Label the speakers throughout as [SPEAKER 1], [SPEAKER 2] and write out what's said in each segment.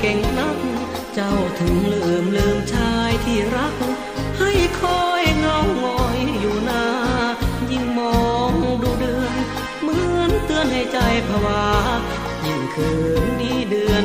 [SPEAKER 1] เก่งนัก เจ้าถึงลืมลืมชายที่รัก ให้คอยเงาหงอยอยู่นายิ่งมองดูเดือน เหมือนเตือนให้ใจผวา ยิ่งคืนนี้เดือน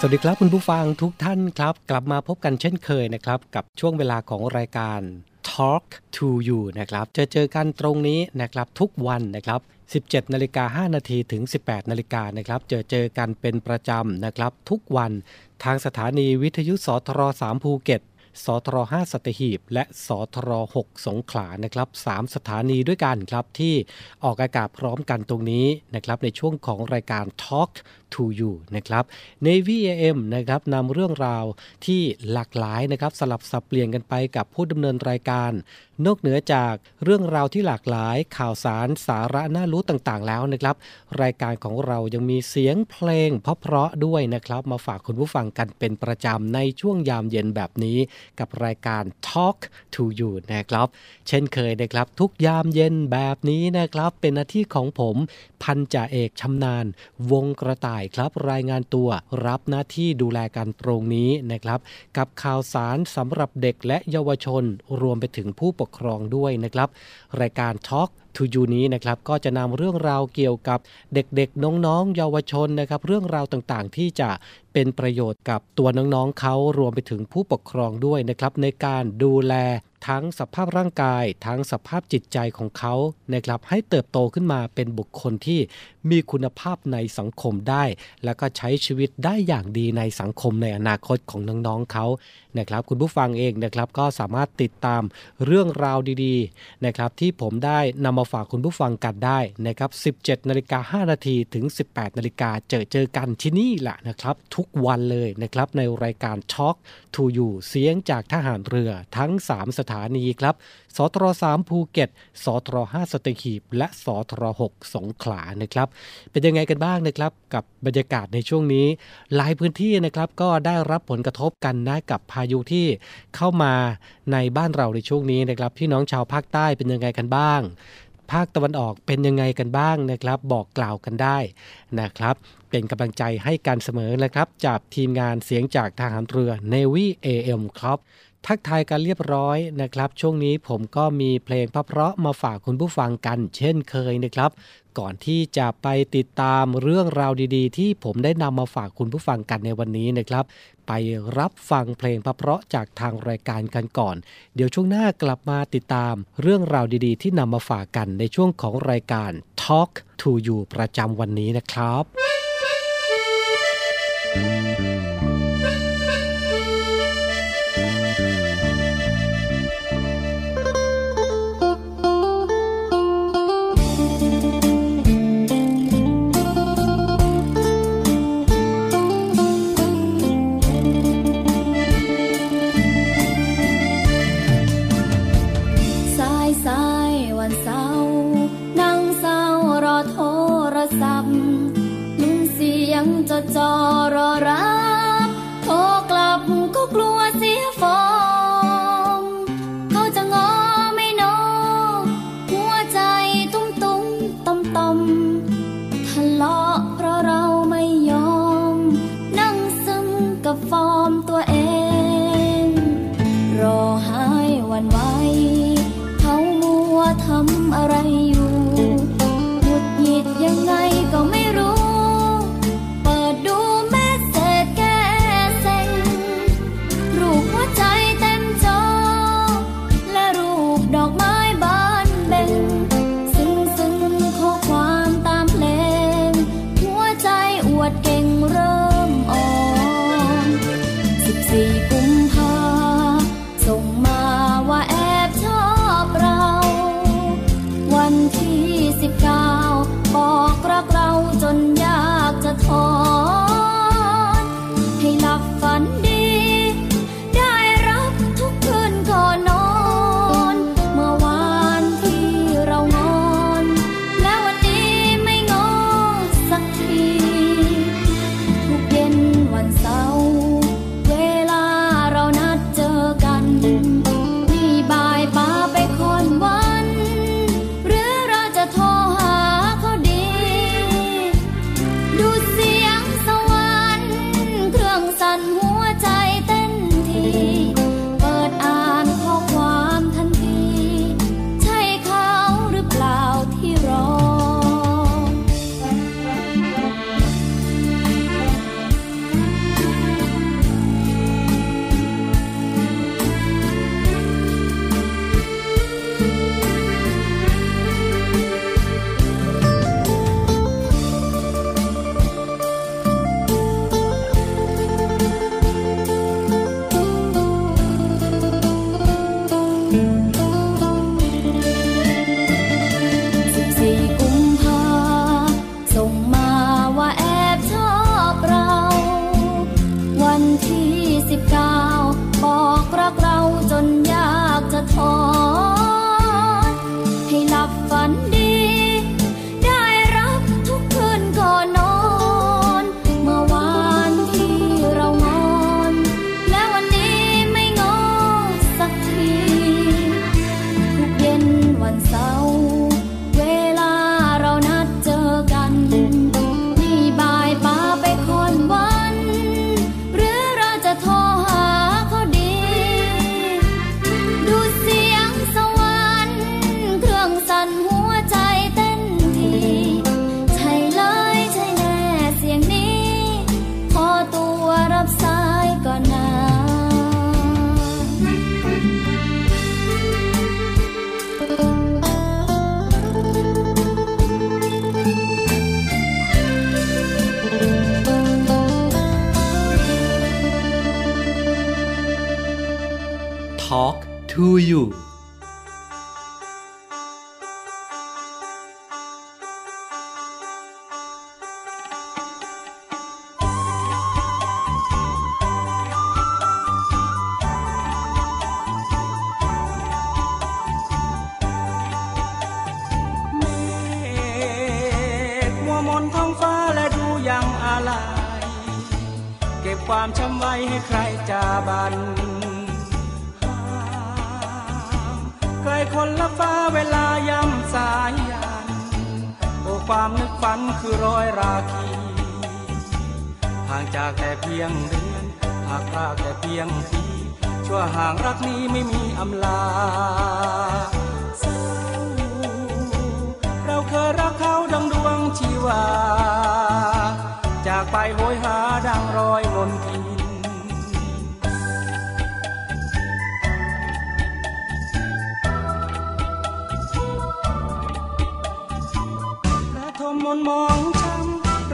[SPEAKER 1] สวัสดีครับคุณผู้ฟังทุกท่านครับ กลับมาพบกันเช่นเคยนะครับ กับช่วงเวลาของรายการ Talk to You นะครับจะเจอกันตรงนี้นะครับทุกวันนะครับ17นาฬิกา5นาทีถึง 18นาฬิกานะครับเจอเจอกันเป็นประจำนะครับ ทุกวันทางสถานีวิทยุสทร3ภูเก็ต สทร5สัตหีบ และสทร6สงขลานะครับ3สถานีด้วยกันครับที่ออกอากาศพร้อมกันตรงนี้นะครับในช่วงของรายการ Talk to You นะครับ Navy AM นะครับนำเรื่องราวที่หลากหลายนะครับสลับสับเปลี่ยนกันไปกับผู้ดำเนินรายการ นอกเหนือจากเรื่องราวที่หลากหลายข่าวสารสาระน่ารู้ต่างๆ แล้วนะครับ รายการของเรายังมีเสียงเพลงเพราะๆด้วยนะครับ มาฝากคุณผู้ฟังกันเป็นประจำในช่วงยามเย็นแบบนี้กับรายการ Talk to You นะครับ เช่นเคยนะครับ ทุกยามเย็นแบบนี้นะครับ เป็นหน้าที่ของผมพันจ่าเอกชำนาญ วงกระต่ายครับ รายงานตัวรับหน้าที่ดูแลการตรงนี้นะครับ กับข่าวสารสำหรับเด็กและเยาวชน รวมไปถึงผู้ปกครองด้วยนะครับ รายการ Talk ทูยูนี้นะครับก็จะนำเรื่องราวเกี่ยวกับเด็กๆ น้องๆ เยาวชนนะครับ เรื่องราวต่างๆ ที่จะเป็นประโยชน์กับตัวน้องๆเขารวมไปถึงผู้ปกครองด้วยนะครับ ในการดูแลทั้งสภาพร่างกาย ทั้งสภาพจิตใจของเขานะครับให้เติบโตขึ้นมาเป็นบุคคลที่
[SPEAKER 2] มีคุณภาพในสังคมได้ แล้วก็ใช้ชีวิตได้อย่างดีในสังคมในอนาคตของน้องๆเขานะครับคุณผู้ฟังเองนะครับก็สามารถติดตามเรื่องราวดีๆนะครับที่ผมได้นำมาฝากคุณผู้ฟังกันได้นะครับ17นาฬิกา5นาทีถึง 18นาฬิกาเจอเจอกันที่นี่แหละนะครับ ทุกวันเลยนะครับในรายการ Talk to You เสียงจากทหารเรือทั้ง 3 สถานีครับ สตร3ภูเก็ตสตร5สตีหีบ และสตร6สงขลานะครับ เป็นยังไงกันบ้างนะครับ กับบรรยากาศในช่วงนี้ หลายพื้นที่นะครับก็ได้รับผลกระทบกันนะกับพายุที่เข้ามาในบ้านเราในช่วงนี้นะครับพี่น้องชาวภาคใต้เป็นยังไงกันบ้างภาคตะวันออกเป็นยังไงกันบ้างนะครับ บอกกล่าวกันได้นะครับ เป็นกำลังใจให้กันเสมอนะครับ จากทีมงานเสียงจากทหารเรือ Navy AM ครับ ทักทายกันเรียบร้อยนะครับ ช่วงนี้ผมก็มีเพลงเพราะมาฝากคุณผู้ฟังกัน เช่นเคยนะครับ ก่อนที่จะไปติดตามเรื่องราวดีๆ ที่ผมได้นำมาฝากคุณผู้ฟังกันในวันนี้นะครับ ไปรับฟังเพลงเพราะจากทางรายการกันก่อน เดี๋ยวช่วงหน้ากลับมาติดตามเรื่องราวดีๆ ที่นำมาฝากกันในช่วงของรายการ Talk to You ประจำ
[SPEAKER 3] วันนี้นะครั
[SPEAKER 4] บ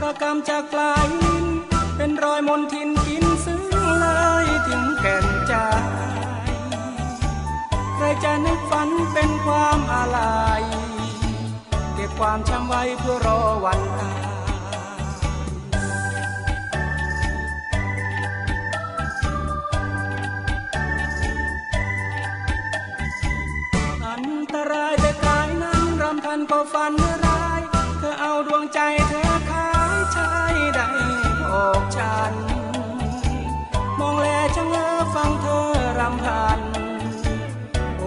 [SPEAKER 4] ำระกำจากปลายลิ้นเป็นรอยมนทินกินซึ้งเลยถึงแก่นใจ ใครจะนึกฝันเป็นความอะไรเก็บความช้ำไว้เพื่อรอวันตายแต่ก็ฝันร้าย เธอเอาดวงใจ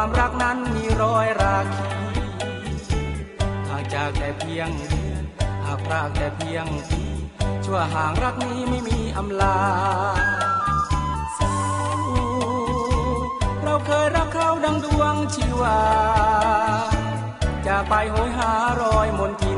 [SPEAKER 4] ความรักนั้นมีรอยราคีห่างจากแต่เพียงเดือนหากรากแต่เพียงปีชั่วห่างรักนี้ไม่มีอำลาเราเคยรักเขาดังดวงชีวาจากไปโหยหารอยมนทิน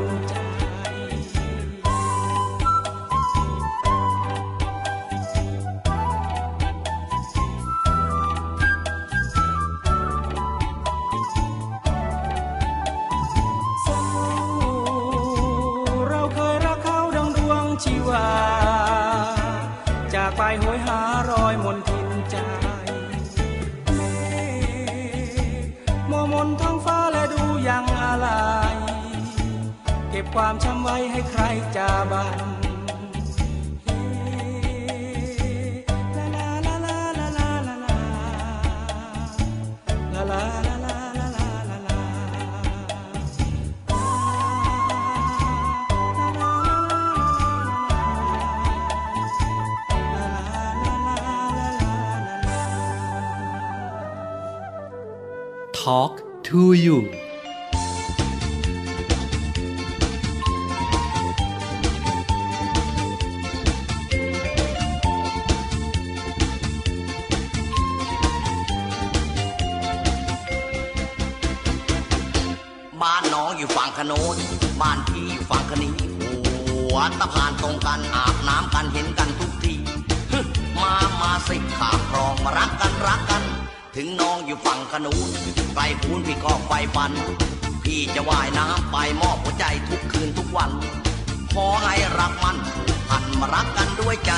[SPEAKER 4] บความช้ำไว้ให้ใครจาบันลาล
[SPEAKER 5] ขนูนไกลพูนพี่ก็ไฟฟัน พี่จะว่ายน้ำไปมอบหัวใจทุกคืนทุกวัน ขอให้รักมันหันมารักกันด้วยใจ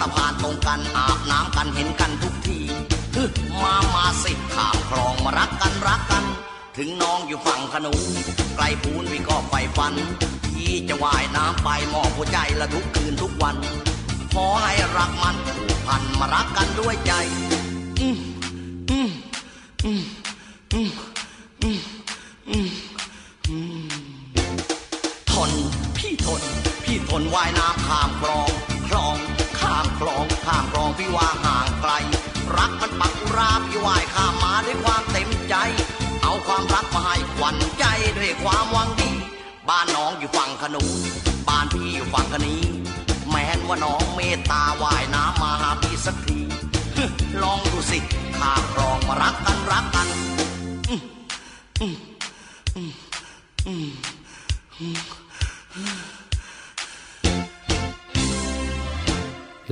[SPEAKER 5] ตะพานตรงกันอาบน้ำกันเห็นกันทุกทีมามาสิขามคลองมารักกันรักกัน ถึงน้องอยู่ฝั่งขนุนไกลพูนพี่ก็ไฟฟัน พี่จะว่ายน้ำไปมอบหัวใจละทุกคืนทุกวัน ขอให้รักมันผูกพันมารักกันด้วยใจ อืมอืมอืม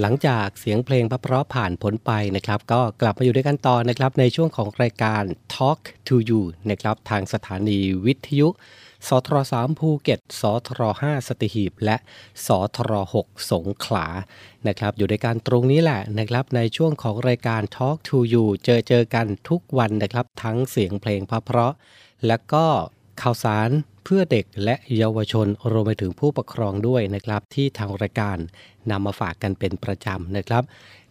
[SPEAKER 5] ลังจากเสียงเพลงพระ
[SPEAKER 2] เพราะผ่านพ้นไปนะครับ ก็กลับมาอยู่ด้วยกันต่อนะครับ ในช่วงของรายการ Talk to You นะครับทางสถานีวิทยุสทร3ภูเก็ต สทร5สติหีบ และสทร6สงขลา นะครับ อยู่ในการตรงนี้แหละนะครับ ในช่วงของรายการ Talk to You เจอเจอกันทุกวันนะครับ ทั้งเสียงเพลงพระเพราะ และก็ข่าวสาร เพื่อเด็กและเยาวชนรวมไปถึงผู้ปกครองด้วยนะครับ ที่ทางรายการนำมาฝากกันเป็นประจำนะครับ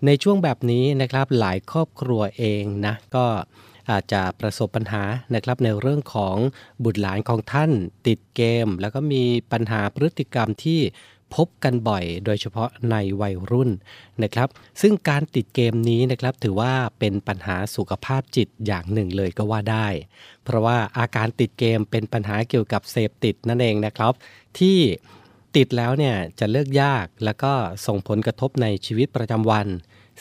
[SPEAKER 2] ในช่วงแบบนี้นะครับหลายครอบครัวเองนะก็อาจจะประสบปัญหานะครับในเรื่องของบุตรหลานของท่านติดเกม แล้วก็มีปัญหาพฤติกรรมที่ พบกันบ่อย โดยเฉพาะในวัยรุ่นนะครับ ซึ่งการติดเกมนี้นะครับถือว่าเป็นปัญหาสุขภาพจิตอย่างหนึ่งเลยก็ว่าได้ เพราะว่าอาการติดเกมเป็นปัญหาเกี่ยวกับเสพติดนั่นเองนะครับ ที่ติดแล้วเนี่ยจะเลิกยากแล้วก็ส่งผลกระทบในชีวิตประจำวัน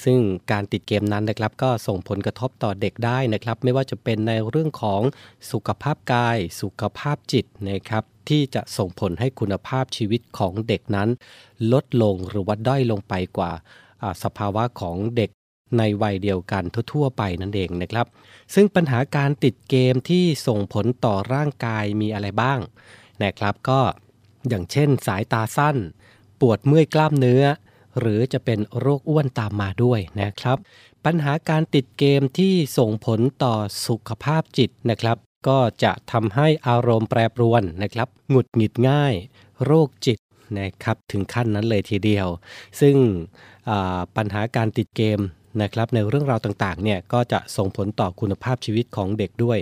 [SPEAKER 2] ซึ่งการติดเกมนั้นนะครับ ก็ส่งผลกระทบต่อเด็กได้นะครับ ไม่ว่าจะเป็นในเรื่องของสุขภาพกาย สุขภาพจิตนะครับ ที่จะส่งผลให้คุณภาพชีวิตของเด็กนั้น ลดลงหรือว่าด้อยลงไปกว่าอ่าสภาวะของเด็กในวัยเดียวกันทั่ว ๆ ไปนั่นเองนะครับ ซึ่งปัญหาการติดเกมที่ส่งผลต่อร่างกายมีอะไรบ้างนะครับก็อย่างเช่นสายตาสั้น ปวดเมื่อยกล้ามเนื้อ หรือจะเป็นโรคอ้วนตามมาด้วยนะครับ ปัญหาการติดเกมที่ส่งผลต่อสุขภาพจิตนะครับ ก็จะทำให้อารมณ์แปรปรวนนะครับ หงุดหงิดง่าย โรคจิตนะครับถึงขั้นนั้นเลยทีเดียว ซึ่งปัญหาการติดเกมนะครับในเรื่องราวต่างๆเนี่ยก็จะส่งผลต่อคุณภาพชีวิตของเด็กด้วย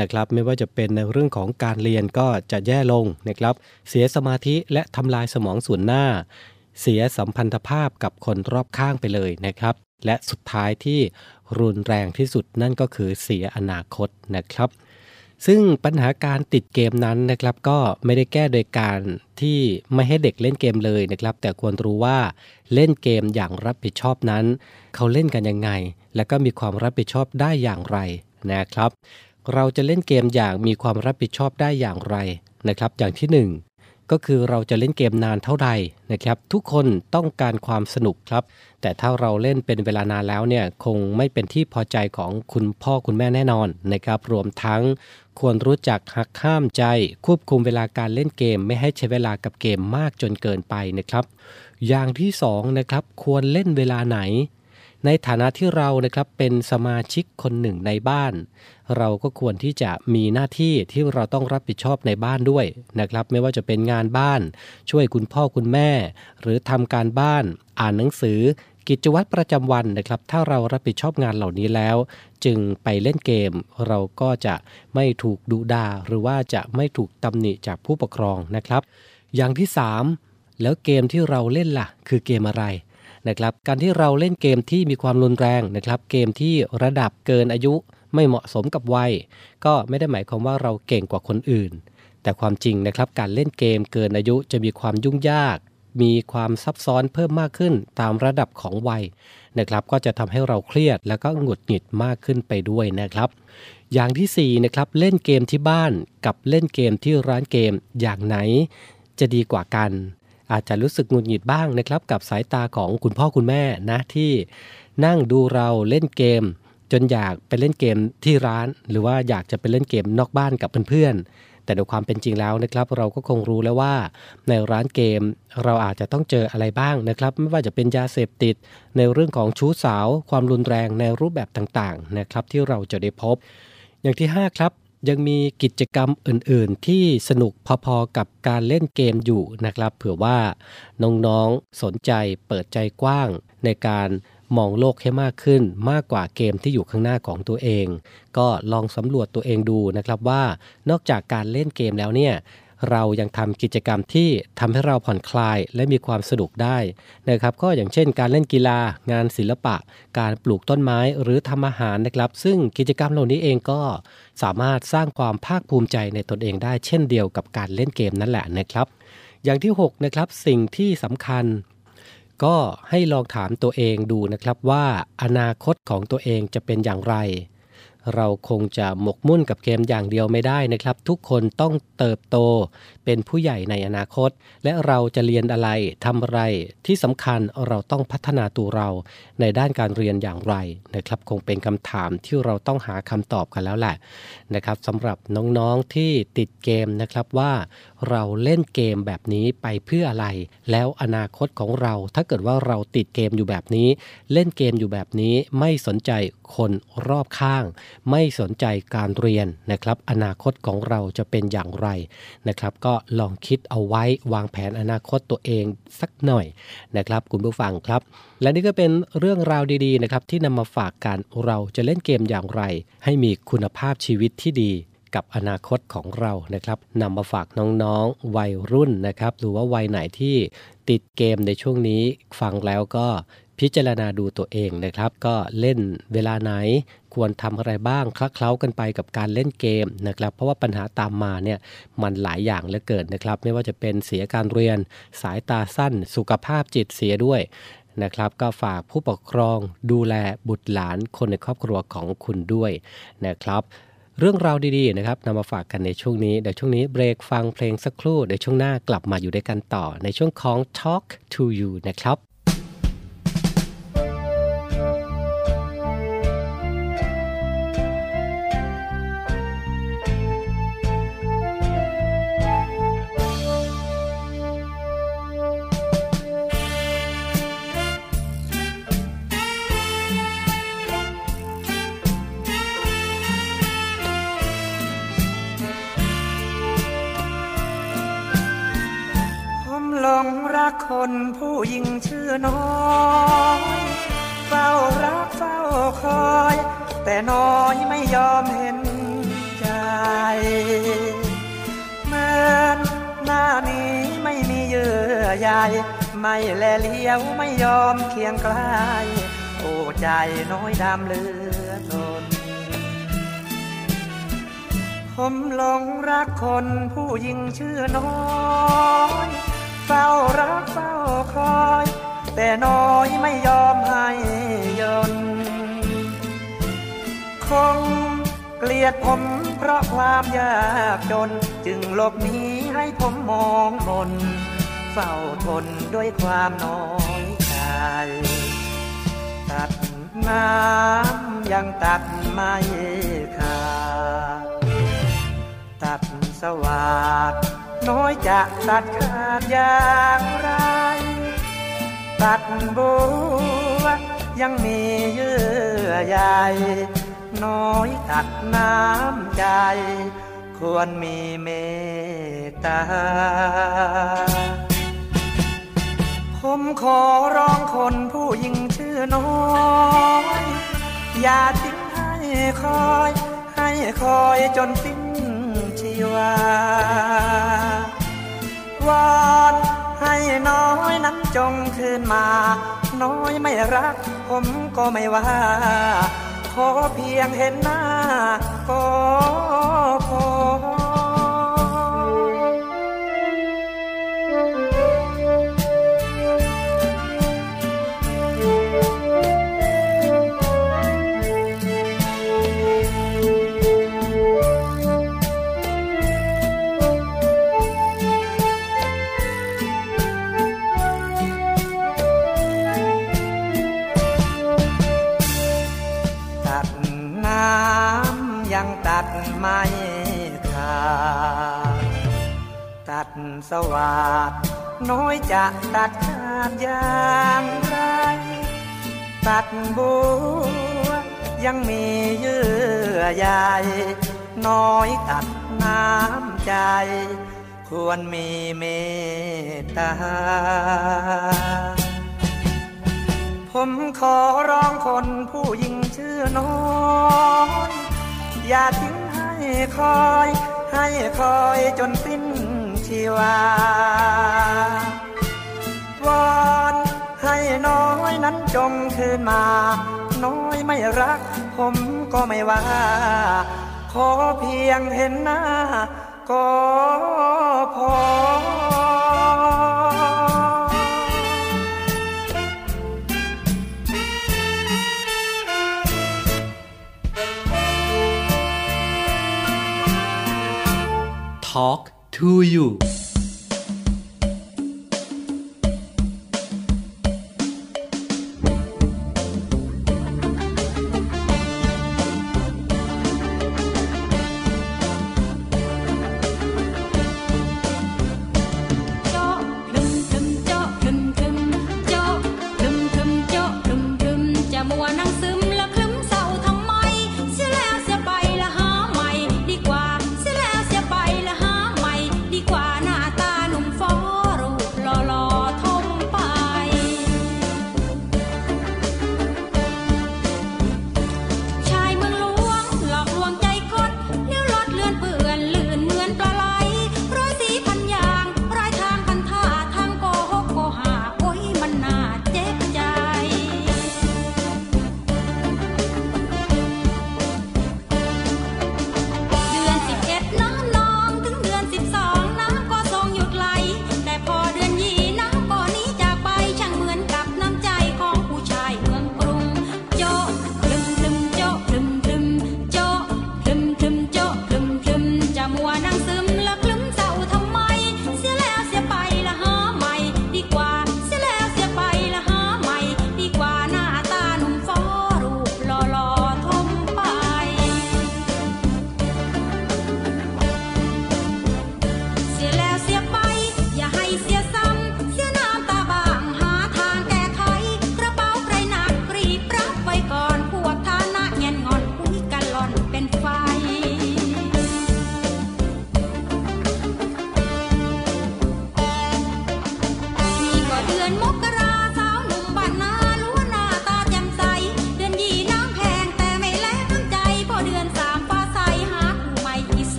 [SPEAKER 2] นะครับไม่ว่าจะเป็นในเรื่องของการเรียนก็จะแย่ลงนะครับเสียสมาธิและทำลายสมองส่วนหน้า เสียสัมพันธภาพกับคนรอบข้างไปเลยนะครับและสุดท้ายที่รุนแรงที่สุดนั่นก็คือเสียอนาคตนะครับ ซึ่งปัญหาการติดเกมนั้นนะครับก็ไม่ได้แก้โดยการที่ไม่ให้เด็กเล่นเกมเลยนะครับ แต่ควรรู้ว่าเล่นเกมอย่างรับผิดชอบนั้น เขาเล่นกันยังไง และก็มีความรับผิดชอบได้อย่างไรนะครับ เราจะเล่นเกมอย่างมีความรับผิดชอบได้อย่างไรนะครับ อย่างที่หนึ่ง ก็คือเราจะเล่นเกมนานเท่าใดนะครับ ทุกคนต้องการความสนุกครับ แต่ถ้าเราเล่นเป็นเวลานานแล้วเนี่ยคงไม่เป็นที่พอใจของคุณพ่อคุณแม่แน่นอนนะครับ รวมทั้งควรรู้จักหักห้ามใจ ควบคุมเวลาการเล่นเกม ไม่ให้ใช้เวลากับเกมมากจนเกินไปนะครับ อย่างที่สองนะครับควรเล่นเวลาไหน ในฐานะที่เรานะครับเป็นสมาชิกคนหนึ่งในบ้าน เราก็ควรที่จะมีหน้าที่ที่เราต้องรับผิดชอบในบ้านด้วยนะครับ ไม่ว่าจะเป็นงานบ้าน ช่วยคุณพ่อคุณแม่ หรือทำการบ้าน อ่านหนังสือ กิจวัตรประจำวันนะครับ ถ้าเรารับผิดชอบงานเหล่านี้แล้ว จึงไปเล่นเกม เราก็จะไม่ถูกดุดาหรือว่าจะไม่ถูกตำหนิจากผู้ปกครองนะครับ อย่างที่ 3 แล้วเกมที่เราเล่นล่ะ คือเกมอะไร นะครับ การที่เราเล่นเกมที่มีความรุนแรงนะครับ เกมที่ระดับเกินอายุไม่เหมาะสมกับวัย ก็ไม่ได้หมายความว่าเราเก่งกว่าคนอื่น แต่ความจริงนะครับการเล่นเกมเกินอายุจะมีความยุ่งยาก มีความซับซ้อนเพิ่มมากขึ้นตามระดับของวัยนะครับ ก็จะทำให้เราเครียดแล้วก็หงุดหงิดมากขึ้นไปด้วยนะครับ อย่างที่สี่นะครับเล่นเกมที่บ้านกับเล่นเกมที่ร้านเกมอย่างไหนจะดีกว่ากัน อาจจะรู้สึกหงุดหงิดบ้างนะครับกับสายตาของคุณพ่อคุณแม่นะที่นั่งดูเราเล่นเกม จนอยากไปเล่นเกมที่ร้าน หรือว่าอยากจะไปเล่นเกมนอกบ้านกับเพื่อนๆแต่ในความเป็นจริงแล้วนะครับ เราก็คงรู้แล้วว่า ในร้านเกมเราอาจจะต้องเจออะไรบ้างนะครับ ไม่ว่าจะเป็นยาเสพติด ในเรื่องของชู้สาว ความรุนแรงในรูปแบบต่างๆนะครับที่เราจะได้พบ อย่างที่ 5 ครับ ยังมีกิจกรรมอื่นๆ ที่สนุกพอๆกับการเล่นเกมอยู่นะครับ เผื่อว่าน้องๆสนใจเปิดใจกว้างในการมองโลกให้มากขึ้นมากกว่าเกมที่อยู่ข้างหน้าของตัวเอง ก็ลองสำรวจตัวเองดูนะครับว่า นอกจากการเล่นเกมแล้วเนี่ย เรายังทำกิจกรรมที่ทำให้เราผ่อนคลายและมีความสนุกได้นะครับ ก็อย่างเช่น การเล่นกีฬา งานศิลปะ การปลูกต้นไม้หรือทำอาหารนะครับ ซึ่งกิจกรรมเหล่านี้เองก็สามารถสร้างความภาคภูมิใจในตนเองได้ เช่นเดียวกับการเล่นเกมนั่นแหละนะครับ อย่างที่6นะครับสิ่งที่สำคัญก็ให้ลองถามตัวเองดูนะครับว่าอนาคตของตัวเองจะเป็นอย่างไร เราคงจะหมกมุ่นกับเกมอย่างเดียวไม่ได้นะครับ ทุกคนต้องเติบโตเป็นผู้ใหญ่ในอนาคต และเราจะเรียนอะไรทำอะไร ที่สำคัญเราต้องพัฒนาตัวเราในด้านการเรียนอย่างไรนะครับ คงเป็นคำถามที่เราต้องหาคำตอบกันแล้วแหละนะครับสำหรับน้องๆที่ติดเกมนะครับว่า เราเล่นเกมแบบนี้ไปเพื่ออะไร แล้วอนาคตของเรา ถ้าเกิดว่าเราติดเกมอยู่แบบนี้ เล่นเกมอยู่แบบนี้ไม่สนใจคนรอบข้าง ไม่สนใจการเรียนนะครับ อนาคตของเราจะเป็นอย่างไรนะครับ ก็ลองคิดเอาไว้วางแผนอนาคตตัวเองสักหน่อยนะครับ คุณผู้ฟังครับ และนี่ก็เป็นเรื่องราวดีๆนะครับที่นำมาฝากกันเราจะเล่นเกมอย่างไร ให้มีคุณภาพชีวิตที่ดีกับอนาคตของเรานะครับนำมาฝากน้องๆ วัยรุ่นนะครับหรือว่าวัยไหนที่ติดเกมในช่วงนี้ฟังแล้วก็พิจารณาดูตัวเองนะครับ ก็เล่นเวลาไหน ควรทำอะไรบ้างคลักเคล้ากันไปกับการเล่นเกมนะครับ เพราะว่าปัญหาตามมาเนี่ยมันหลายอย่างเหลือเกินนะครับ ไม่ว่าจะเป็นเสียการเรียน สายตาสั้น สุขภาพจิตเสียด้วยนะครับก็ฝากผู้ปกครองดูแลบุตรหลานคนในครอบครัวของคุณด้วยนะครับ เรื่องราวดีๆนะครับนำมาฝากกันในช่วงนี้เดี๋ยวช่วงนี้เบรกฟังเพลงสักครู่เดี๋ยวช่วงหน้ากลับมาอยู่ด้วยกันต่อในช่วงของ Talk to You นะครับ
[SPEAKER 6] แต่น้อยไม่ยอมเห็นใจเหมือนหน้านี้ไม่มีเยื่อใยไม่แลเลี้ยวไม่ยอมเคียงใกล้โอ้ใจน้อยดำเลือทนผมหลงรักคนผู้หญิงชื่อน้อยเฝ้ารักเฝ้าคอย แต่น้อยไม่ยอมให้ยนต์ คง เกลียดผมเพราะความยากจน จึงหลบหนีให้ผมมองมน เฝ้าทนด้วยความน้อยใจตัดน้ำยังตัดไม่ขาดตัดสวาดน้อยจะตัดขาดอย่างไร ตัดบัวยังมีเยื่อใย น้อยตัดน้ำใจ ควรมีเมตตา ผมขอร้องคนผู้หญิงชื่อน้อย อย่าทิ้งให้คอย ให้คอยจนสิ้นชีวาวอนให้น้อยนั้นจงคืนมา น้อยไม่รัก ผมก็ไม่ว่า ขอเพียงเห็นหน้าก็พอ สวัสดน้อยจะตัดขาดอย่างไร ตัดบัวยังมีเยื่อใยน้อยตัดน้ำใจ ควรมีเมตตา ผมขอร้องคนผู้หญิงชื่อน้อยอย่าทิ้งให้คอย ให้คอยจนสิ้น ชีวาวอนให้น้อยนั้นจงคืนมา น้อยไม่รัก ผมก็ไม่ว่า ขอเพียงเห็นหน้า ก็พอ
[SPEAKER 7] Talk to you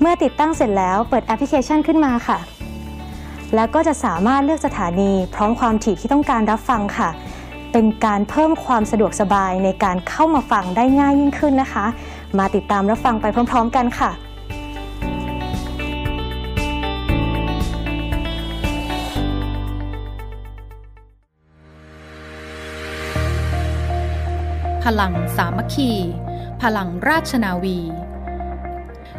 [SPEAKER 8] เมื่อติดตั้งเสร็จแล้วเปิดแอปพลิเคชันขึ้นมาค่ะ แล้วก็จะสามารถเลือกสถานี พร้อมความถี่ที่ต้องการรับฟังค่ะ เป็นการเพิ่มความสะดวกสบายในการเข้ามาฟังได้ง่ายยิ่งขึ้นนะคะ มาติดตามรับฟังไปพร้อม ๆ กันค่ะ
[SPEAKER 9] พลังสามัคคี พลังราชนาวี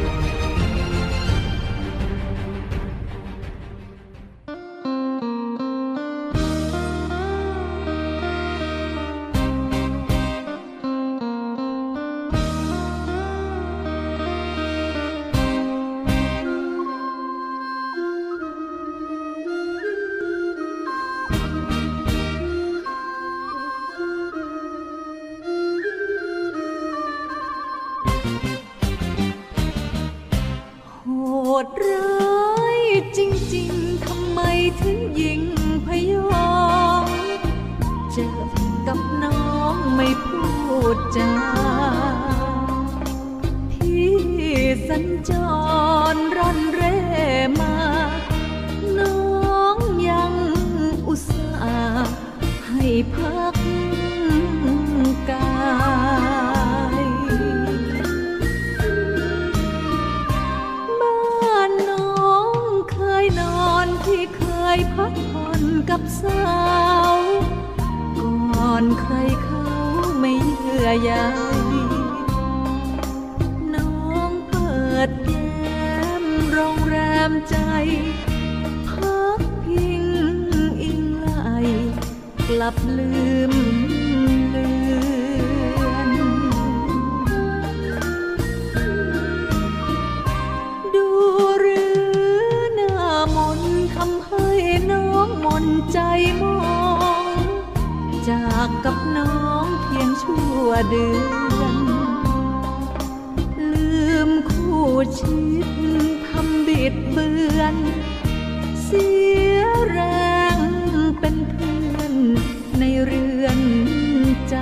[SPEAKER 10] 4584
[SPEAKER 11] ดร้ายจริงๆ ทำไมถึงยิงพยองเจอกับน้องไม่พูดจาพี่สัญจรร่อนเร่มา น้องยังอุตส่าห์ให้พัก สาว ก่อนใครเขาไม่เยื่อใยน้องเปิดแย้มโรงแรมใจ พักพิงอิงไหลกลับลืม กับน้องเพียงชั่วเดือน ลืมคู่ชิดทำบิดเบือน เสียแรงเป็นเพื่อนในเรือนใจ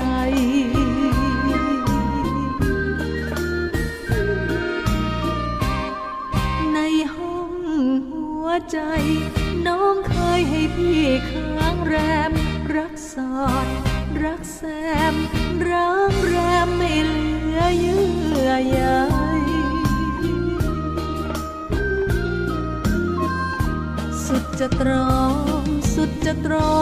[SPEAKER 11] ในห้องหัวใจ แสมร้างแรมไม่เหลือเยื่อใยสุดจะตรอมสุดจะตรอ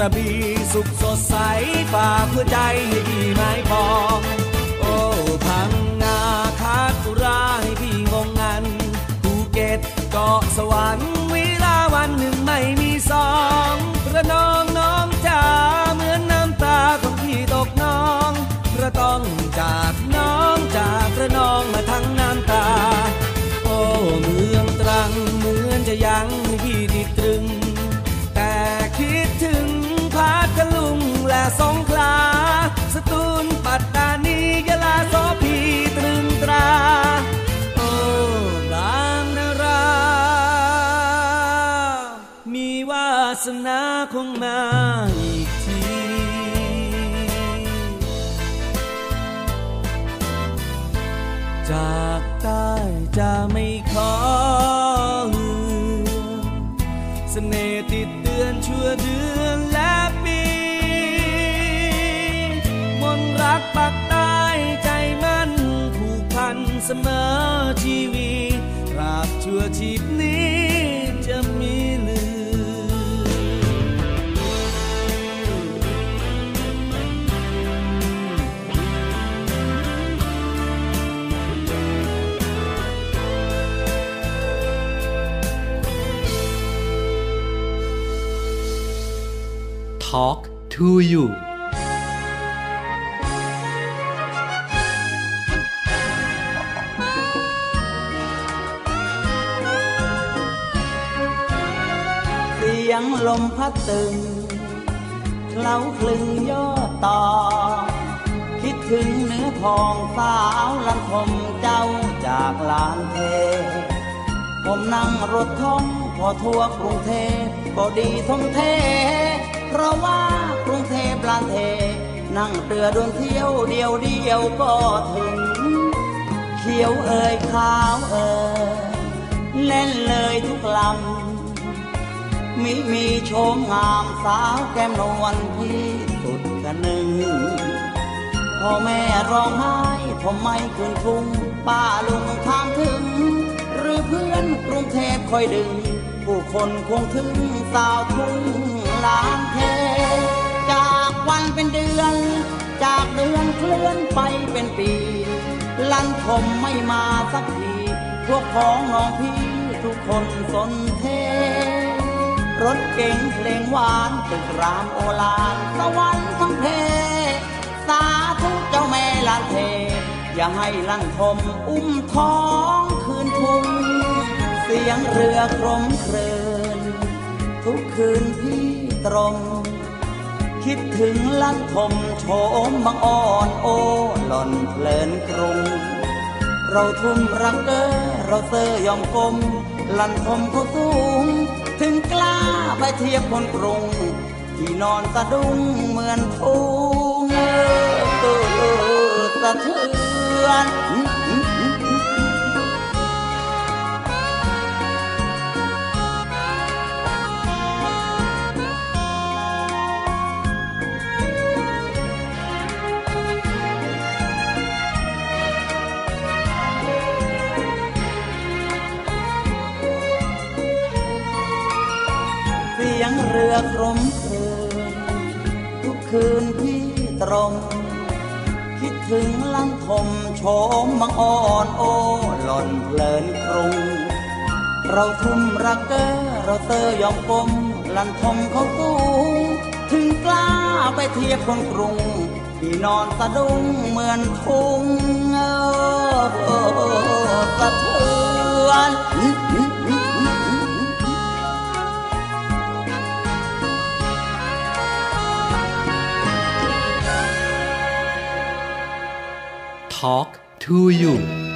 [SPEAKER 11] ระ
[SPEAKER 12] บี่สุขสดใสฝากหัวใจให้พี่ไม้พองโอ้พังงาคาตุราให้พี่งงงันภูเก็ตเกาะสวรรค์วิลาวันหนึ่งไม่มีสองพระนองน้องจ๋าเหมือนน้ำตาของพี่ตกน้องพระต้อง
[SPEAKER 13] Talk to you
[SPEAKER 5] เสียงลมพัดตึงเคล้าคลึงยอดต่อ คิดถึงเนื้อทองสาวลันทมเจ้าจากลานเท ผมนั่งรถท่องพอทั่วกรุงเทพก็ดีทมเท เพราะว่ากรุงเทพลานเท นั่งเรือเดินเที่ยวเดียวเดียวก็ถึง เขียวเอ่ยขาวเอ่ยเล่นเลยทุกลำมีมีโชมงามสาวแก้มนวลที่สุดกันหนึ่งพ่อแม่ร้องไห้ผมไม่คืนทุ่งป้าลุงถามถึง หรือเพื่อนกรุงเทพคอยดึง ผู้คนคงถึงสาวทุ่ง ลานเท จากวันเป็นเดือน จากเดือนเคลื่อนไปเป็นปี ลันผมไม่มาสักที พวกพ้องน้องพี่ทุกคนสนเท รถเก๋งเพลงหวานตึกรามโอลานสวรรค์ทั้งเพ สาธุเจ้าแม่ลานเท อย่าให้ลั่นทมอุ้มท้องคืนทุงเสียงเรือครมเครืนทุกคืนพี่ ตรง คิดถึงลั่นทมโฉมบังอ่อนโอหล่อนเพลินกรุง เราทุ่มรักเกอเราเซอยอมกลม ลันทมเขาสูง ถึงกล้าไปเทียบคนกรุง ที่นอนสะดุ้งเหมือนทุ่งเออสะเทือน งเรือครมเครืนทุกคืนพี่ตรง คิดถึงลังทมโฉมมังอ่อนโอหล่อนเพลินกรุง เราทุ่มรักเกอเราเตอยอมกลมลันทมเขาสูงถึงกล้าไปเทียบคนกรุงที่นอนสะดุ้งเหมือนทุ่งเออสะเทือน
[SPEAKER 13] Talk to you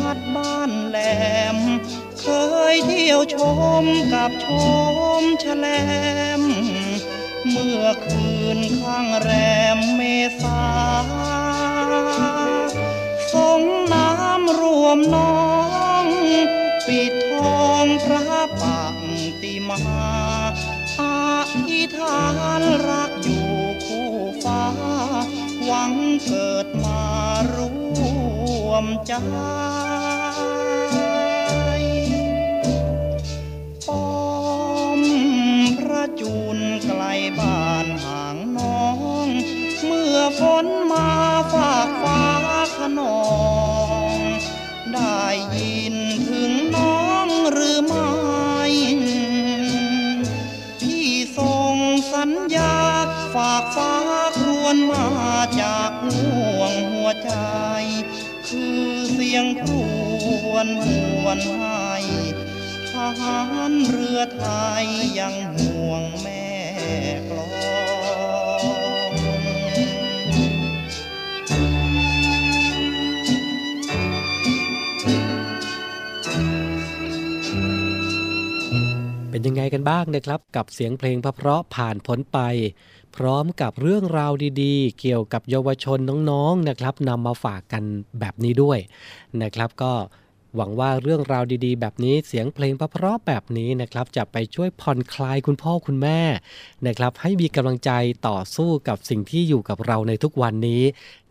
[SPEAKER 14] วัดบ้านแหลม เคยเที่ยวชมกับชมแฉลม เมื่อคืนข้างแรมเมษาสงน้ำรวมน้อง ปิดทองพระปังติมาอาธิษฐานรักอยู่คู่ฟ้า หวังเกิดมาร่วมใจ
[SPEAKER 13] นอง ได้ยินถึงน้องหรือไม่พี่ส่งสัญญาฝากฟ้าครวนมาจากห่วงหัวใจ คือเสียงครวญหวนให้ทหารเรือไทยยังห่วงแม่
[SPEAKER 2] ยังไงกันบ้างนะครับ กับเสียงเพลงเพราะๆผ่านพ้นไป พร้อมกับเรื่องราวดีๆ เกี่ยวกับเยาวชนน้องๆนะครับนำมาฝากกันแบบนี้ด้วยนะครับก็หวังว่าเรื่องราวดีๆ แบบนี้เสียงเพลงเพราะๆแบบนี้นะครับ จะไปช่วยผ่อนคลายคุณพ่อคุณแม่นะครับ ให้มีกำลังใจต่อสู้กับสิ่งที่อยู่กับเราในทุกวันนี้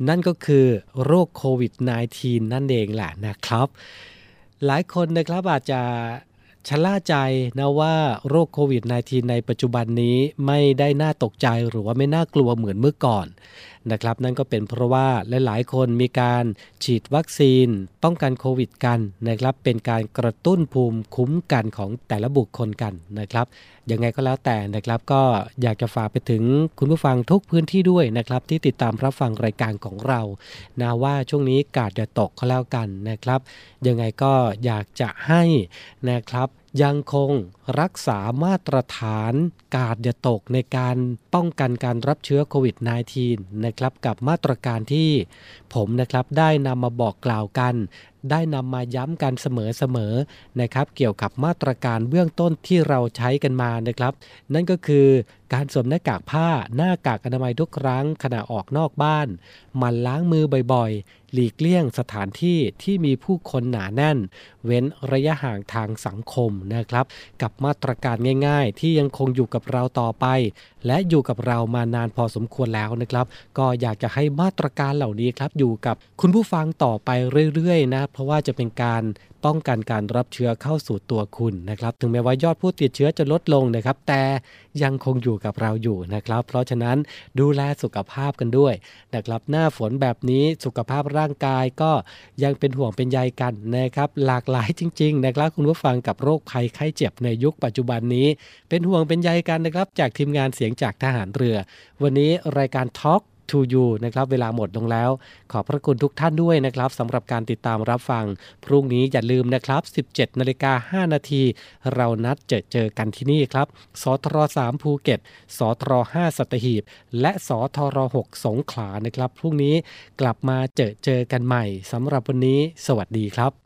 [SPEAKER 2] นั่นก็คือโรคโควิด -19 นั่นเองแหละนะครับ หลายคนนะครับอาจจะ ชะล่าใจนะว่าโรคโควิด -19 ในปัจจุบันนี้ไม่ได้น่าตกใจหรือว่าไม่น่ากลัวเหมือนเมื่อก่อน นะครับ นั่นก็เป็นเพราะว่าหลายๆ คนมีการฉีดวัคซีน ป้องกันโควิดกันนะครับ เป็นการกระตุ้นภูมิคุ้มกันของแต่ละบุคคลกันนะครับยังไงก็แล้วแต่นะครับ ก็อยากจะฝากไปถึงคุณผู้ฟังทุกพื้นที่ด้วยนะครับ ที่ติดตามรับฟังรายการของเรานะว่าช่วงนี้กาดจะตกก็แล้วกันนะครับ ยังไงก็อยากจะให้นะครับ ยังคงรักษามาตรฐานกาดอย่าตกในการป้องกันการรับเชื้อโควิด -19 นะครับกับมาตรการที่ผมนะครับได้นำมาบอกกล่าวกัน ได้นำมาย้ำกันเสมอๆนะครับ เกี่ยวกับมาตรการเบื้องต้นที่เราใช้กันมานะครับ นั่นก็คือการสวมหน้ากากผ้าหน้ากากอนามัยทุกครั้งขณะออกนอกบ้านมันล้างมือบ่อยๆ หลีกเลี่ยงสถานที่ที่มีผู้คนหนาแน่น เว้นระยะห่างทางสังคมนะครับ กับมาตรการง่ายๆ ที่ยังคงอยู่กับเราต่อไป และอยู่กับเรามานานพอสมควรแล้วนะครับ ก็อยากจะให้มาตรการเหล่านี้ครับอยู่กับคุณผู้ฟังต่อไปเรื่อยๆนะเพราะว่าจะเป็นการป้องกันการรับเชื้อเข้าสู่ตัวคุณนะครับ ถึงแม้ว่ายอดผู้ติดเชื้อจะลดลงนะครับ แต่ยังคงอยู่กับเราอยู่นะครับ เพราะฉะนั้นดูแลสุขภาพกันด้วยนะครับ หน้าฝนแบบนี้สุขภาพร่างกายก็ยังเป็นห่วงเป็นใยกันนะครับ หลากหลายจริง ๆ นะครับ คุณผู้ฟังกับโรคภัยไข้เจ็บในยุคปัจจุบันนี้ เป็นห่วงเป็นใยกันนะครับ จากทีมงานเสียงจากทหารเรือ วันนี้รายการทอล์ก to you นะครับเวลาหมดลงแล้ว ขอบพระคุณทุกท่านด้วยนะครับสำหรับการติดตามรับฟัง พรุ่งนี้อย่าลืมนะครับ 17นาฬิกา5นาทีเรานัดเจอเจอกันที่นี่ครับสทร3ภูเก็ตสทร5สัตหีบ และสทร6สงขลานะครับ พรุ่งนี้กลับมาเจอเจอกันใหม่สำหรับวันนี้ สวัสดีครับ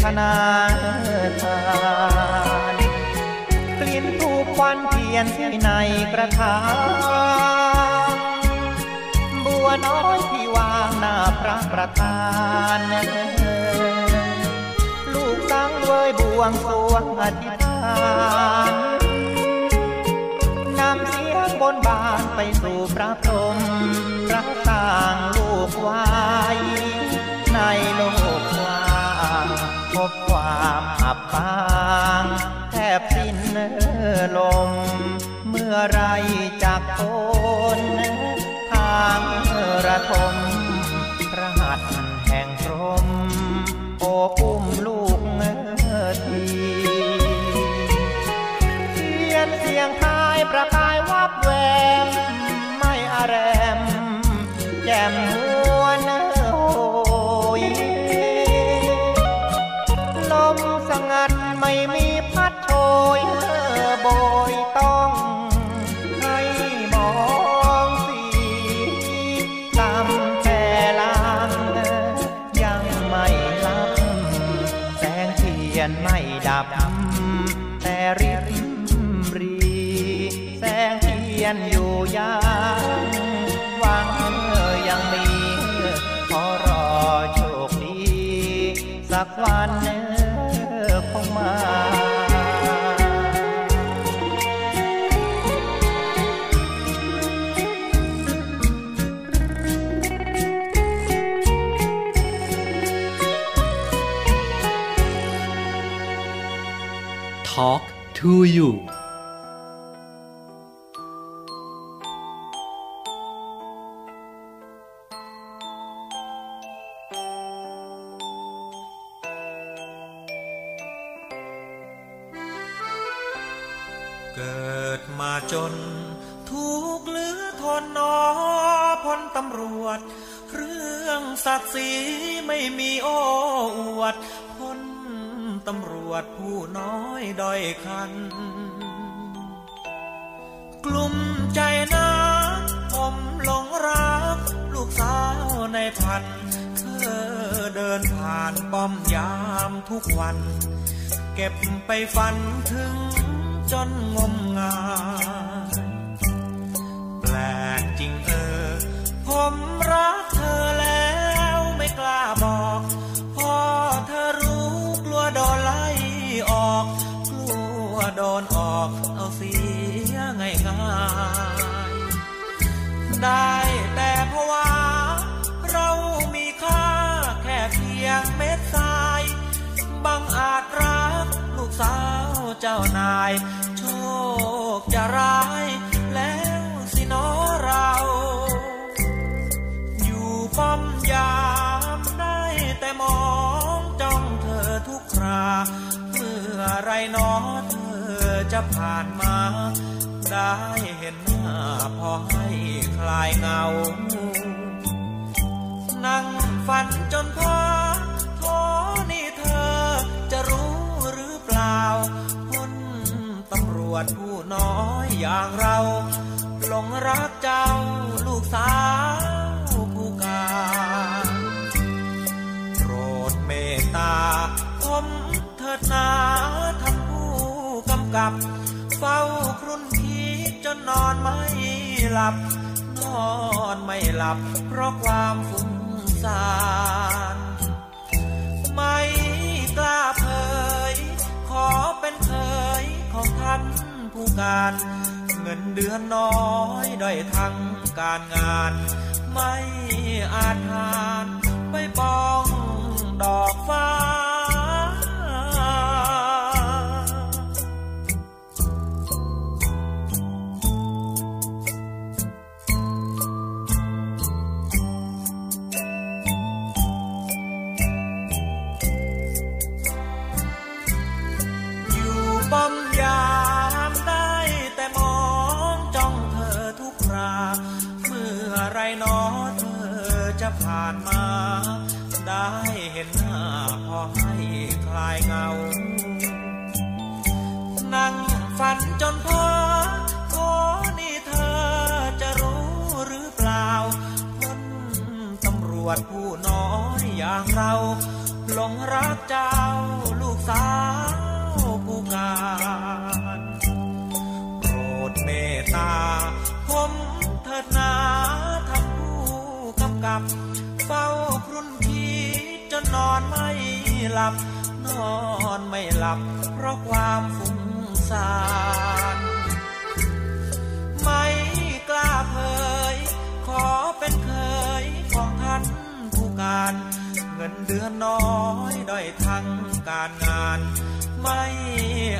[SPEAKER 15] ทนาทานกลิ่นทูบควันเทียนที่ในกระถางบัวน้อยที่วางหน้าพระประธานลูกตั้งเวยบวงสวงอธิษฐานนำเสียงบนบานไปสู่พระพรหมพระต่างลูกไว้ในโลก พบความอับปางแทบสิ้นลม เมื่อไรจากโคนทางระทมพระหัตถ์แห่งพรมโอบอุ้มลูก หวานเนคงมา
[SPEAKER 2] Talk to you
[SPEAKER 16] จนทุกเหลือทนนอพลตำรวจ เรื่องศักดิ์ศรีไม่มีโอ้อวดพลตำรวจผู้น้อยด้อยคัน กลุ่มใจนะผมหลงรัก ลูกสาวในพันเธอเดินผ่านป้อมยามทุกวัน เก็บไปฝันถึงจนงมงาย ริงเออ ผมรักเธอแล้วไม่กล้าบอกพอเธอรู้กลัวโดนไล่ออก กลัวโดนออกเอาเสียง่ายง่ายได้แต่เพราะว่า เรามีค่าแค่เพียงเม็ดทรายบังอาจรักลูกสาวเจ้านาย โชคจะร้าย รา เมื่อไรนอเธอจะผ่านมา ได้เห็นหน้าพอให้คลายเงา นั่งฝันจนพอโทนี่เธอจะรู้หรือเปล่าพนตำรวจผู้น้อยอย่างเรา หลงรักเจ้าลูกสาว เมตตาผมเถิดนาท่านผู้กำกับ เฝ้าครุ่นคิดจนนอนไม่หลับ นอนไม่หลับ เพราะความฟุ้งซ่านไม่กล้าเผย ขอเป็นเคยของท่านผู้การ เงินเดือนน้อยด้อยทั้งการงาน ไม่อาจหานไปปอง ดอ ได้เห็นหน้าพอให้คลายเงา นั่งฝันจนพอขอนี่เธอจะรู้หรือเปล่าคนตำรวจผู้น้อยอย่างเรา หลงรักเจ้าลูกสาวผู้การโปรดเมตตา ผมเถิดนาทำผู้กำกับเฝ้า ดจนนอนไม่หลับ นอนไม่หลับ เพราะความฟุ้งซ่านไม่กล้าเผย ขอเป็นเคยของท่านผู้การ เงินเดือนน้อยด้อยทั้งการงาน ไม่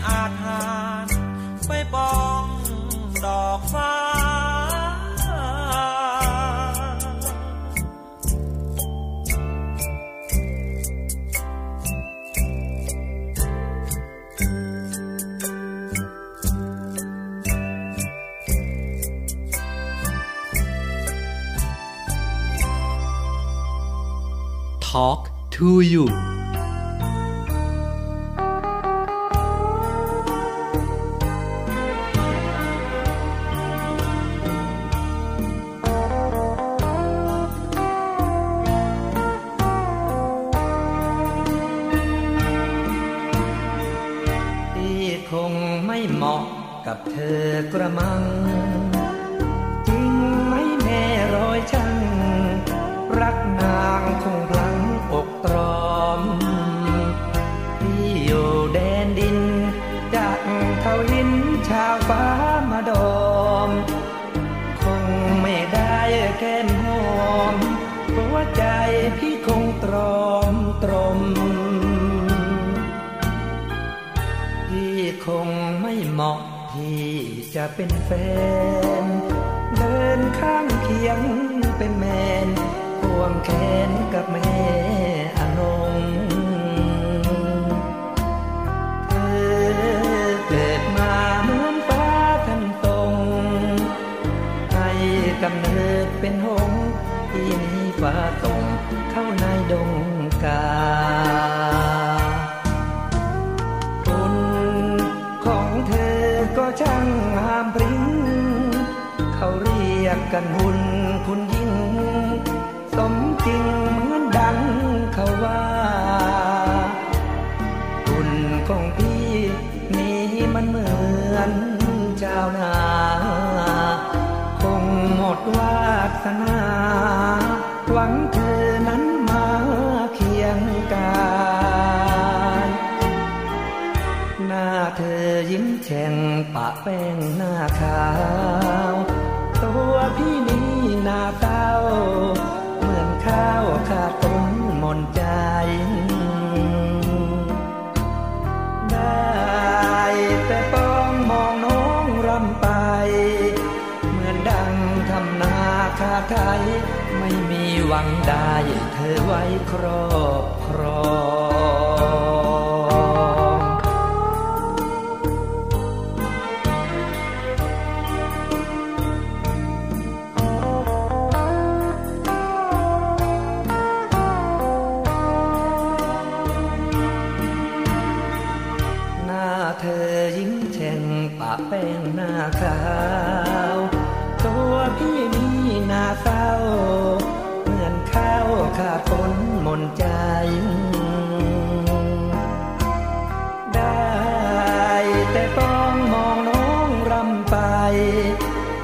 [SPEAKER 16] อาจหารไปปองดอกฟ้า
[SPEAKER 2] Talk to you า
[SPEAKER 6] วนา คงหมดวาสนา หวังเธอนั้นมาเคียงกายหน้าเธอยิ้มแฉ่งปะแป้งหน้าขาว คาไทยไม่มีหวังได้เธอไว้ครอบครอง ข้าดฝนมนใจ ได้แต่ต้องมองน้องรำไป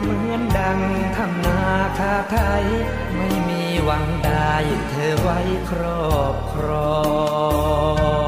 [SPEAKER 6] เหมือนดังทำนาคาไทย ไม่มีหวังได้เธอไว้ครอบครอง